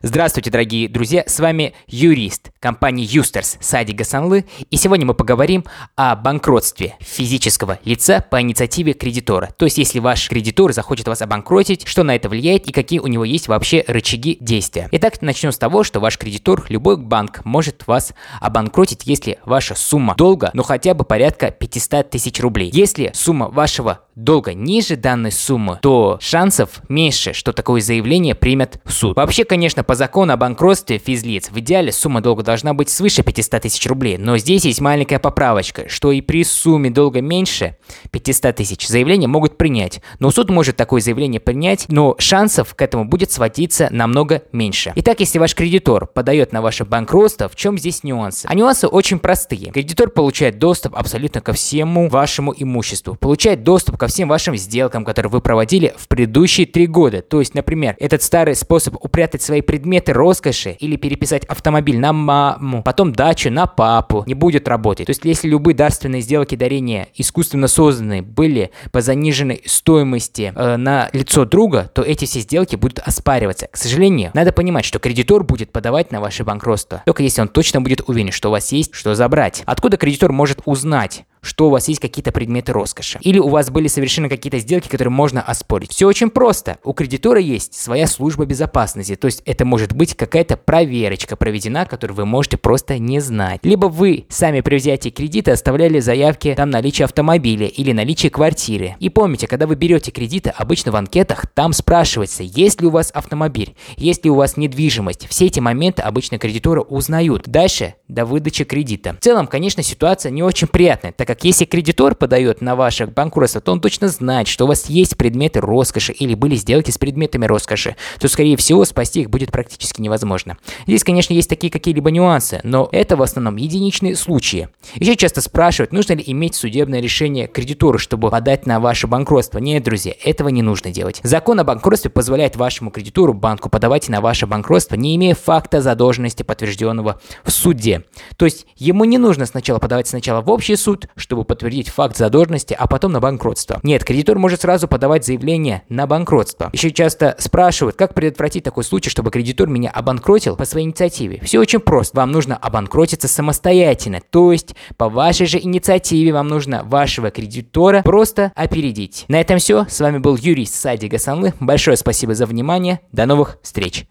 Здравствуйте, дорогие друзья, с вами юрист компании Юстерс Сади Гасанлы, и сегодня мы поговорим о банкротстве физического лица по инициативе кредитора. То есть, если ваш кредитор захочет вас обанкротить, что на это влияет и какие у него есть вообще рычаги действия. Итак, начнем с того, что ваш кредитор, любой банк, может вас обанкротить, если ваша сумма долга, ну хотя бы порядка 500 тысяч рублей. Если сумма вашего долга ниже данной суммы, то шансов меньше, что такое заявление примет в суд. Вообще, конечно, по закону о банкротстве физлиц в идеале сумма долга должна быть свыше 500 тысяч рублей, но здесь есть маленькая поправочка, что и при сумме долга меньше 500 тысяч заявление могут принять. Но суд может такое заявление принять, но шансов к этому будет сводиться намного меньше. Итак, если ваш кредитор подает на ваше банкротство, в чем здесь нюансы? А нюансы очень простые. Кредитор получает доступ абсолютно ко всему вашему имуществу, получает доступ ко всем вашим сделкам, которые вы проводили в предыдущие три года. То есть, например, этот старый способ упрятать свои предметы роскоши или переписать автомобиль на маму, потом дачу на папу не будет работать. То есть, если любые дарственные сделки дарения искусственно созданные были по заниженной стоимости э, на лицо друга, то эти все сделки будут оспариваться. К сожалению, надо понимать, что кредитор будет подавать на ваше банкротство, только если он точно будет уверен, что у вас есть что забрать. Откуда кредитор может узнать, что у вас есть какие-то предметы роскоши. Или у вас были совершены какие-то сделки, которые можно оспорить. Все очень просто. У кредитора есть своя служба безопасности. То есть это может быть какая-то проверочка проведена, которую вы можете просто не знать. Либо вы сами при взятии кредита оставляли заявки там наличие автомобиля или наличие квартиры. И помните, когда вы берете кредиты, обычно в анкетах там спрашивается, есть ли у вас автомобиль, есть ли у вас недвижимость. Все эти моменты обычно кредиторы узнают. Дальше до выдачи кредита. В целом, конечно, ситуация не очень приятная, так как если кредитор подает на ваше банкротство, то он точно знает, что у вас есть предметы роскоши или были сделки с предметами роскоши, то, скорее всего, спасти их будет практически невозможно. Здесь, конечно, есть такие какие-либо нюансы, но это в основном единичные случаи. Еще часто спрашивают, нужно ли иметь судебное решение кредитору, чтобы подать на ваше банкротство. Нет, друзья, этого не нужно делать. Закон о банкротстве позволяет вашему кредитору, банку, подавать на ваше банкротство, не имея факта задолженности, подтвержденного в суде. То есть ему не нужно сначала подавать сначала в общий суд, чтобы подтвердить факт задолженности, а потом на банкротство. Нет, кредитор может сразу подавать заявление на банкротство. Еще часто спрашивают, как предотвратить такой случай, чтобы кредитор меня обанкротил по своей инициативе. Все очень просто. Вам нужно обанкротиться самостоятельно, то есть по вашей же инициативе вам нужно вашего кредитора просто опередить. На этом все. С вами был юрист Сади Гасанлы. Большое спасибо за внимание. До новых встреч.